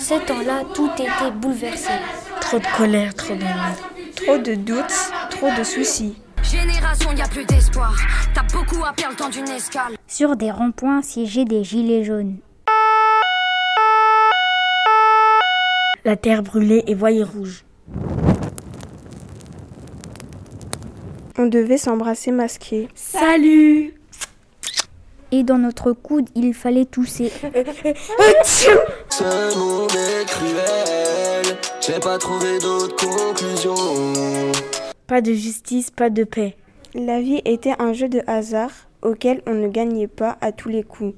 Pendant ces temps-là, tout était bouleversé. Trop de colère, trop d'envie. Trop de doutes, trop de soucis. Génération, y a plus d'espoir. T'as beaucoup à perdre dans une escale. Sur des ronds-points siégeaient des gilets jaunes. La terre brûlait et voyait rouge. On devait s'embrasser masqué. Salut Et dans notre coude, il fallait tousser. Ce monde est cruel, j'ai pas trouvé d'autre conclusion. Pas de justice, pas de paix. La vie était un jeu de hasard auquel on ne gagnait pas à tous les coups.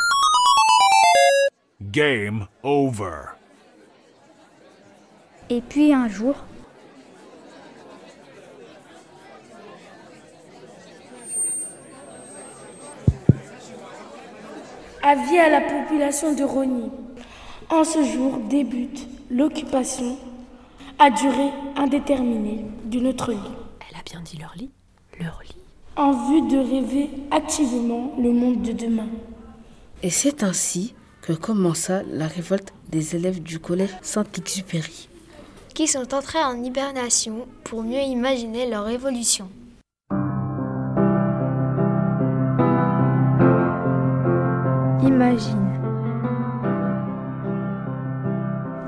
Game over. Et puis un jour, Avis à la population de Rony. En ce jour débute l'occupation à durée indéterminée de notre lit. Elle a bien dit leur lit Leur lit. En vue de rêver activement le monde de demain. Et c'est ainsi que commença la révolte des élèves du collège Saint-Exupéry. qui sont entrés en hibernation pour mieux imaginer leur évolution. Imagine.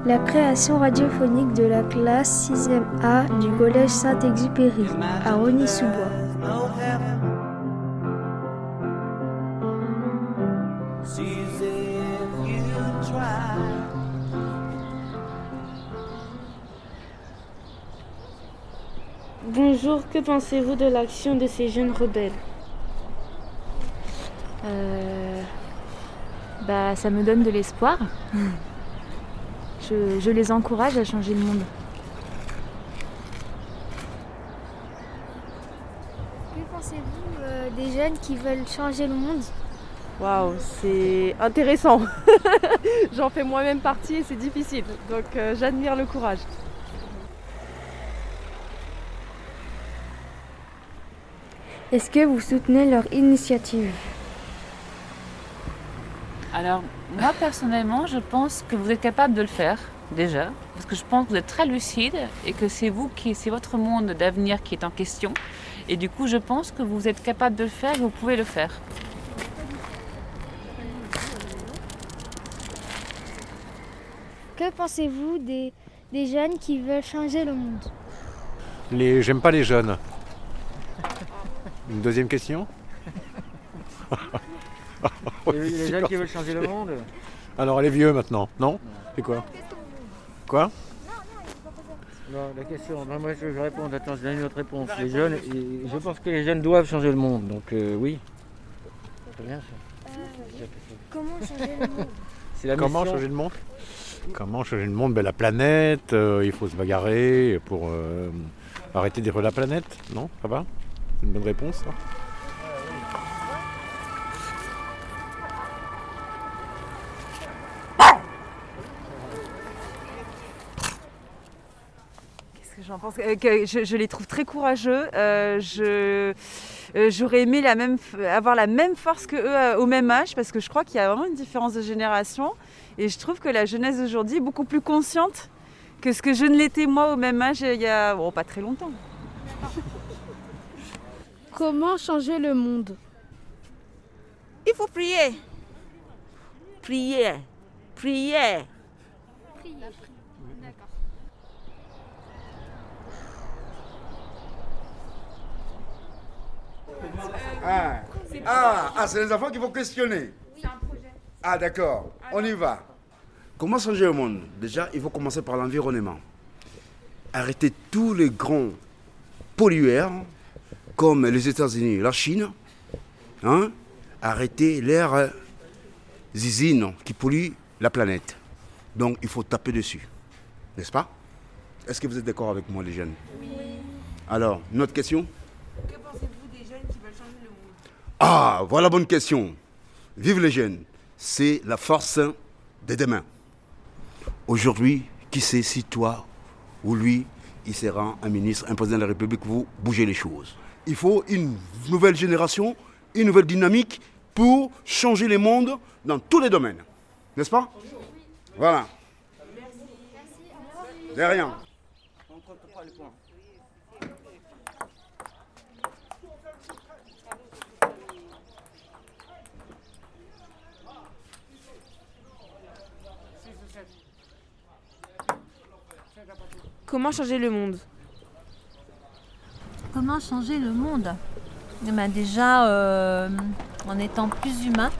La création radiophonique de la classe 6e A du collège Saint-Exupéry à Rony-sous-Bois. Bonjour, que pensez-vous de l'action de ces jeunes rebelles? Euh, bah, ça me donne de l'espoir. Je, je les encourage à changer le monde. Que pensez-vous euh, des jeunes qui veulent changer le monde? Waouh, c'est intéressant. J'en fais moi-même partie et c'est difficile. Donc euh, j'admire le courage. Est-ce que vous soutenez leur initiative? Alors, moi personnellement, je pense que vous êtes capable de le faire, déjà. Parce que je pense que vous êtes très lucide et que c'est vous qui, c'est votre monde d'avenir qui est en question. Et du coup, je pense que vous êtes capable de le faire et vous pouvez le faire. Que pensez-vous des, des jeunes qui veulent changer le monde? Les... J'aime pas les jeunes. Une deuxième question? Les, les jeunes qui veulent changer le monde Alors elle est vieux maintenant, non C'est quoi Quoi Non, la question, non, moi je vais répondre, attends, je donne une autre réponse. Les jeunes, je pense que les jeunes doivent changer le monde, donc euh, oui. C'est bien ça. Comment changer le monde? La Comment mission. changer le monde? Comment changer le monde? Ben, La planète, euh, il faut se bagarrer pour euh, arrêter de détruire la planète, non? Ça va? C'est une bonne réponse, ça? Pense Euh, que je, je les trouve très courageux. Euh, je, euh, j'aurais aimé la même, avoir la même force que eux euh, au même âge parce que je crois qu'il y a vraiment une différence de génération. Et je trouve que la jeunesse d'aujourd'hui est beaucoup plus consciente que ce que je ne l'étais moi au même âge il y a bon, pas très longtemps. Comment changer le monde? Il faut prier. Prier. Prier. Ah, ah, ah, c'est les enfants qui vont questionner. Ah, d'accord, on y va. Comment changer le monde? Déjà, il faut commencer par l'environnement. Arrêter tous les grands pollueurs, comme les États-Unis, la Chine. Hein? Arrêter l'air euh, usines qui pollue la planète. Donc, il faut taper dessus. N'est-ce pas? Est-ce que vous êtes d'accord avec moi, les jeunes? Oui. Alors, une autre question Que pensez-vous des jeunes qui veulent changer le monde Ah, voilà bonne question. Vive les jeunes. C'est la force de demain. Aujourd'hui, qui sait si toi ou lui, il sera un ministre, un président de la République, vous bougez les choses. Il faut une nouvelle génération, une nouvelle dynamique pour changer les mondes dans tous les domaines. N'est-ce pas? Voilà. De rien. Compte pas. Comment changer le monde Comment changer le monde Eh ben Déjà euh, en étant plus humain,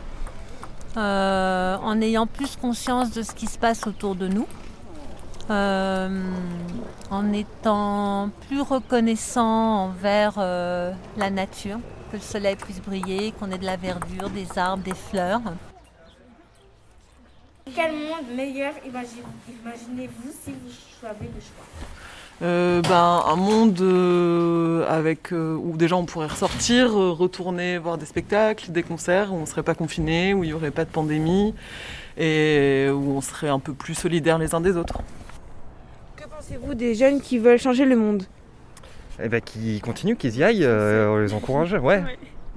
euh, en ayant plus conscience de ce qui se passe autour de nous, euh, en étant plus reconnaissant envers la nature, que le soleil puisse briller, qu'on ait de la verdure, des arbres, des fleurs. Quel monde meilleur imagine- imaginez-vous si vous avez le choix? Euh, ben, un monde euh, avec, euh, où déjà on pourrait ressortir, euh, retourner voir des spectacles, des concerts, où on ne serait pas confiné, où il n'y aurait pas de pandémie et où on serait un peu plus solidaires les uns des autres. Que pensez-vous des jeunes qui veulent changer le monde? Eh ben, qu'ils continuent, qu'ils y aillent, euh, on les encourage, ouais.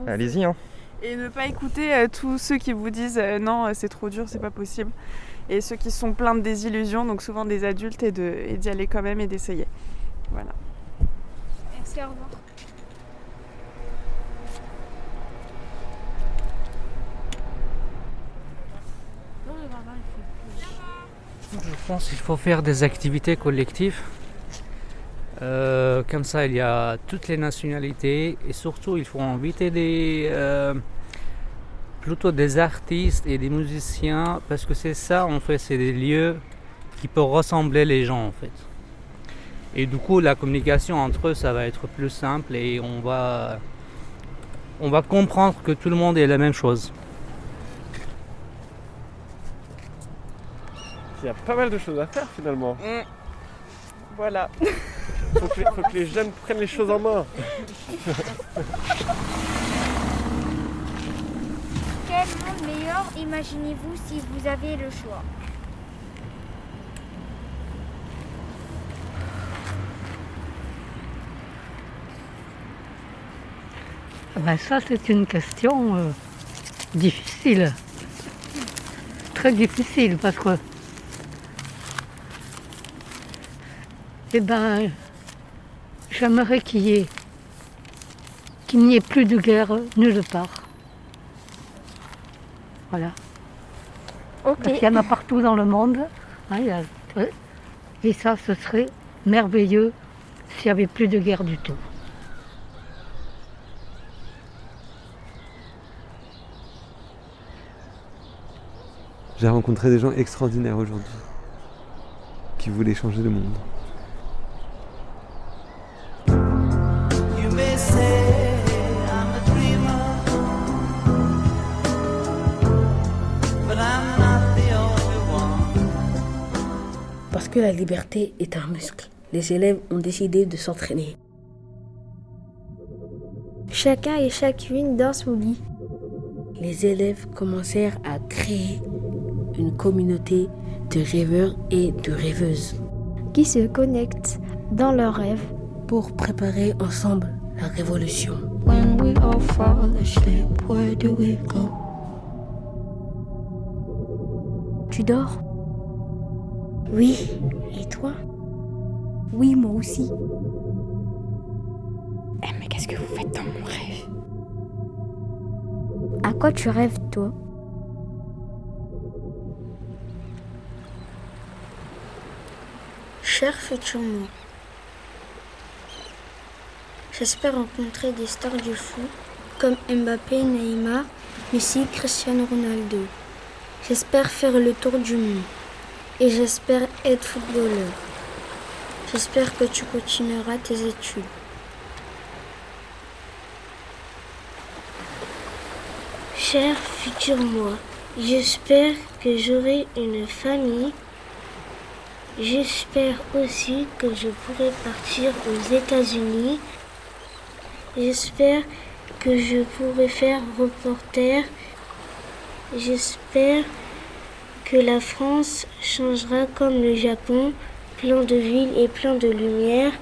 Allez-y, hein. Et ne pas écouter euh, tous ceux qui vous disent euh, non, euh, c'est trop dur, c'est pas possible. Et ceux qui sont pleins de désillusions, donc souvent des adultes, et d'y aller quand même et d'essayer. Voilà. Merci, au revoir. Je pense qu'il faut faire des activités collectives. Euh, comme ça, il y a toutes les nationalités et surtout, il faut inviter des, euh, plutôt des artistes et des musiciens parce que c'est ça, en fait, c'est des lieux qui peuvent ressembler les gens, en fait. Et du coup, la communication entre eux, ça va être plus simple et on va, on va comprendre que tout le monde est la même chose. Il y a pas mal de choses à faire finalement. Mm. Voilà. Faut que, les, faut que les jeunes prennent les choses en main. Quel monde meilleur imaginez-vous si vous avez le choix? Ben ça, c'est une question euh, difficile. Très difficile parce que. Eh ben, j'aimerais qu'il y ait. qu'il n'y ait plus de guerre nulle part. Voilà. Ok. Parce qu'il y en a partout dans le monde. hein, il y a- et ça, ce serait merveilleux s'il n'y avait plus de guerre du tout. J'ai rencontré des gens extraordinaires aujourd'hui qui voulaient changer le monde. La liberté est un muscle, les élèves ont décidé de s'entraîner. Chacun et chacune dans son lit. Les élèves commencèrent à créer une communauté de rêveurs et de rêveuses qui se connectent dans leurs rêves pour préparer ensemble la révolution. When we all fall asleep, where do we go? Tu dors? Oui. Et toi? Oui, moi aussi. Eh, mais qu'est-ce que vous faites dans mon rêve? À quoi tu rêves, toi? Cher futur moi, j'espère rencontrer des stars du foot comme Mbappé, Neymar, Messi, Cristiano Ronaldo. J'espère faire le tour du monde et j'espère être footballeur. J'espère que tu continueras tes études. Cher futur moi, j'espère que j'aurai une famille. J'espère aussi que je pourrai partir aux États-Unis. J'espère que je pourrai faire reporter. J'espère que la France changera comme le Japon, plein de villes et plein de lumière.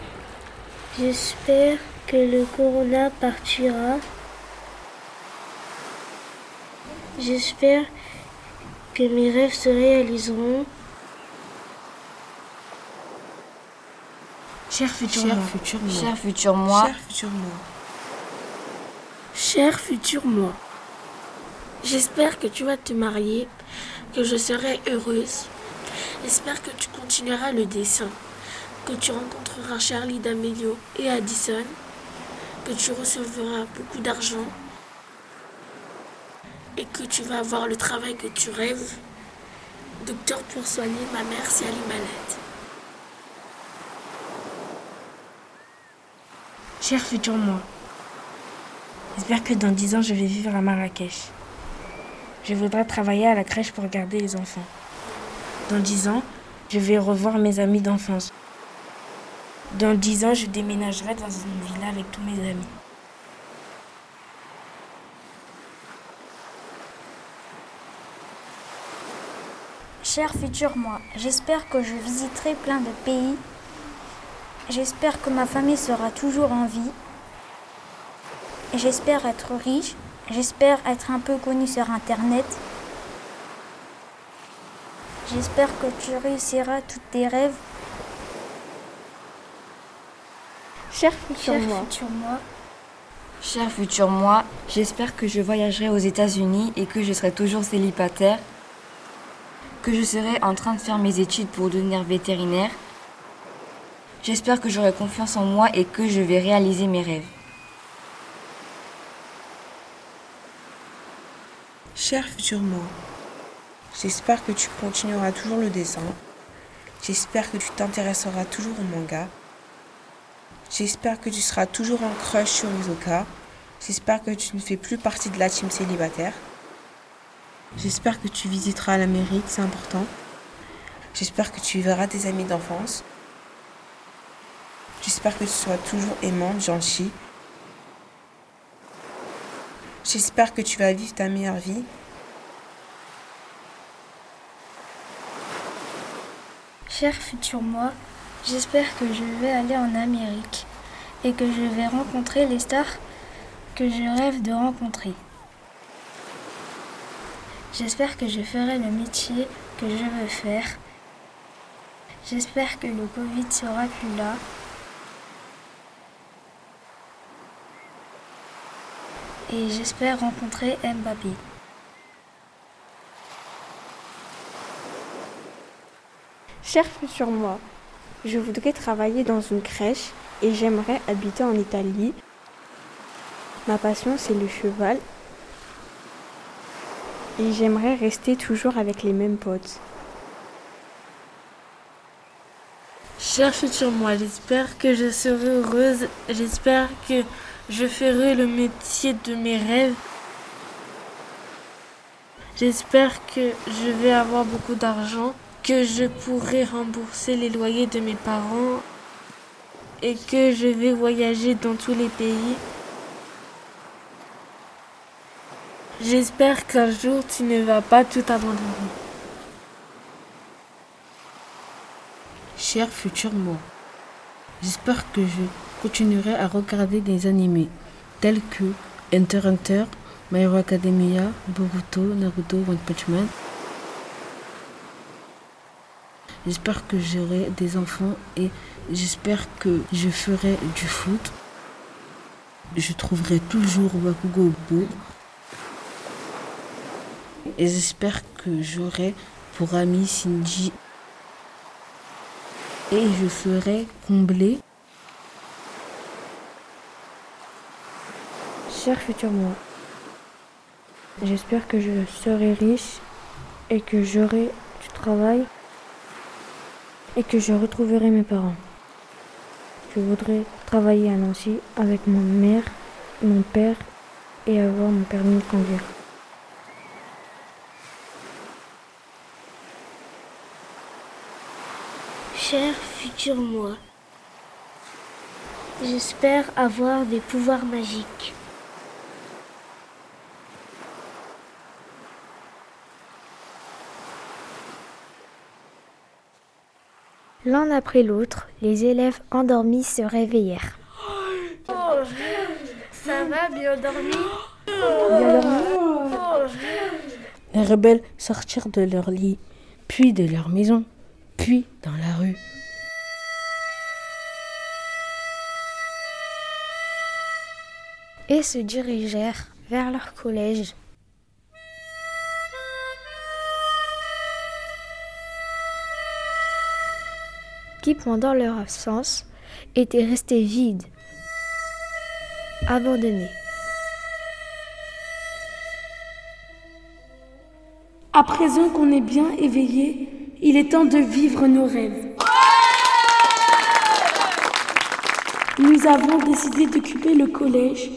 J'espère que le corona partira. J'espère que mes rêves se réaliseront. Cher futur Cher moi. futur moi. Cher futur moi. Cher futur moi. Cher futur moi. J'espère que tu vas te marier, que je serai heureuse. J'espère que tu continueras le dessin, que tu rencontreras Charlie D'Amelio et Addison, que tu recevras beaucoup d'argent et que tu vas avoir le travail que tu rêves. Docteur pour soigner ma mère si elle est malade. Cher futur moi, j'espère que dans 10 ans je vais vivre à Marrakech. Je voudrais travailler à la crèche pour garder les enfants. Dans 10 ans, je vais revoir mes amis d'enfance. Dans 10 ans, je déménagerai dans une villa avec tous mes amis. Cher futur moi, j'espère que je visiterai plein de pays. J'espère que ma famille sera toujours en vie. J'espère être riche. J'espère être un peu connu sur Internet. J'espère que tu réussiras tous tes rêves. Cher futur Cher moi. futur moi, Cher futur moi, j'espère que je voyagerai aux États-Unis et que je serai toujours célibataire, que je serai en train de faire mes études pour devenir vétérinaire. J'espère que j'aurai confiance en moi et que je vais réaliser mes rêves. Cher futur moi, j'espère que tu continueras toujours le dessin. J'espère que tu t'intéresseras toujours au manga. J'espère que tu seras toujours en crush sur Isoka. J'espère que tu ne fais plus partie de la team célibataire. J'espère que tu visiteras l'Amérique, c'est important. J'espère que tu verras tes amis d'enfance. J'espère que tu seras toujours aimante, gentil. J'espère que tu vas vivre ta meilleure vie. cher futur moi, j'espère que je vais aller en Amérique et que je vais rencontrer les stars que je rêve de rencontrer. J'espère que je ferai le métier que je veux faire. J'espère que le Covid sera plus là. Et j'espère rencontrer Mbappé. Cher futur moi, je voudrais travailler dans une crèche et j'aimerais habiter en Italie. Ma passion, c'est le cheval. Et j'aimerais rester toujours avec les mêmes potes. Cher futur moi, j'espère que je serai heureuse. J'espère que je ferai le métier de mes rêves. J'espère que je vais avoir beaucoup d'argent, que je pourrai rembourser les loyers de mes parents et que je vais voyager dans tous les pays. J'espère qu'un jour tu ne vas pas tout abandonner. Cher futur j'espère que je continuerai à regarder des animés tels que Hunter x Hunter, My Hero Academia, Boruto, Naruto, One Punch Man. J'espère que j'aurai des enfants et j'espère que je ferai du foot. Je trouverai toujours Bakugo. Et j'espère que j'aurai pour ami Shinji. Et je serai comblé. Cher futur moi, j'espère que je serai riche et que j'aurai du travail et que je retrouverai mes parents. Je voudrais travailler à Nancy avec ma mère, mon père et avoir mon permis de conduire. Cher futur moi, j'espère avoir des pouvoirs magiques. L'un après l'autre, les élèves endormis se réveillèrent. Oh, ça va, bien dormi? Bien dormi? Les rebelles sortirent de leur lit, puis de leur maison, puis dans la rue. Et se dirigèrent vers leur collège. qui pendant leur absence étaient restés vides, abandonnés. À présent qu'on est bien éveillé, il est temps de vivre nos rêves. Nous avons décidé d'occuper le collège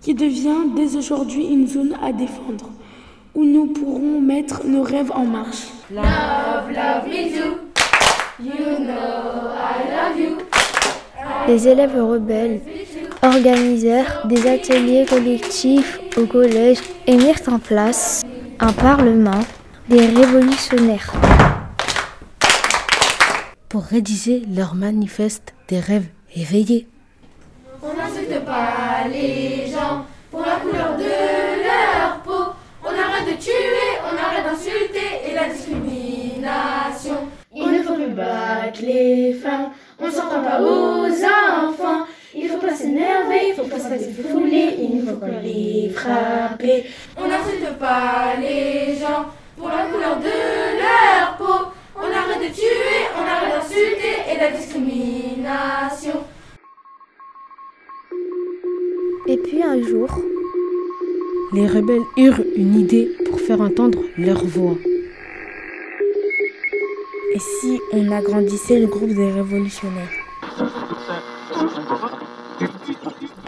qui devient dès aujourd'hui une zone à défendre où nous pourrons mettre nos rêves en marche. Love, love me too. You know I love you. Les élèves rebelles organisèrent des ateliers collectifs au collège et mirent en place un parlement des révolutionnaires. Pour rédiger leur manifeste des rêves éveillés. On n'insulte pas les gens pour la couleur de leur peau. On arrête de tuer, on arrête d'insulter et la discrimination. Il ne faut plus battre les femmes, on s'entend pas aux enfants. Il faut pas s'énerver, il faut pas se il ne faut pas les frapper. On n'insulte pas les gens pour la couleur de leur peau. On arrête de tuer, on arrête d'insulter et la discrimination. Et puis un jour, les rebelles eurent une idée pour faire entendre leur voix. Et si on agrandissait le groupe des révolutionnaires?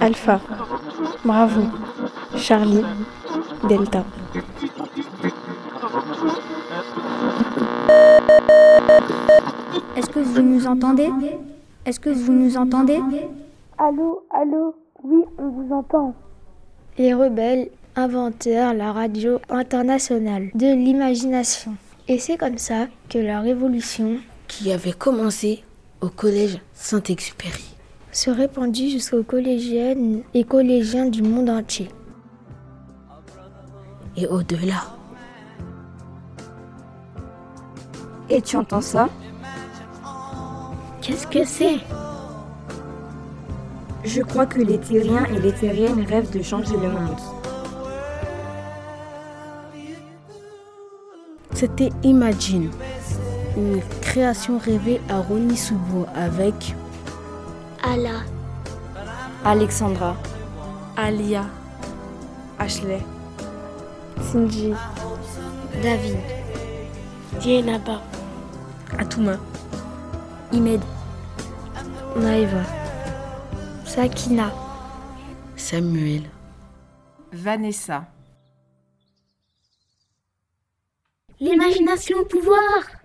Alpha, Bravo, Charlie, Delta. Que vous nous entendez Est-ce que vous nous entendez Allô, allô, oui, on vous entend. les rebelles inventèrent la radio internationale de l'imagination. Et c'est comme ça que la révolution Qui avait commencé au collège Saint-Exupéry. se répandit jusqu'aux collégiennes et collégiens du monde entier. Et au-delà. Et tu entends ça? Qu'est-ce que c'est? Je crois que les Tyriens et les Tyriennes rêvent de changer le monde. C'était Imagine, une création rêvée à Ronnie Soubo avec Allah, Alexandra, Alia, Ashley, Sinji, David, Dienaba, Atouma, Imed, Naïva, Sakina, Samuel. Vanessa. L'imagination au pouvoir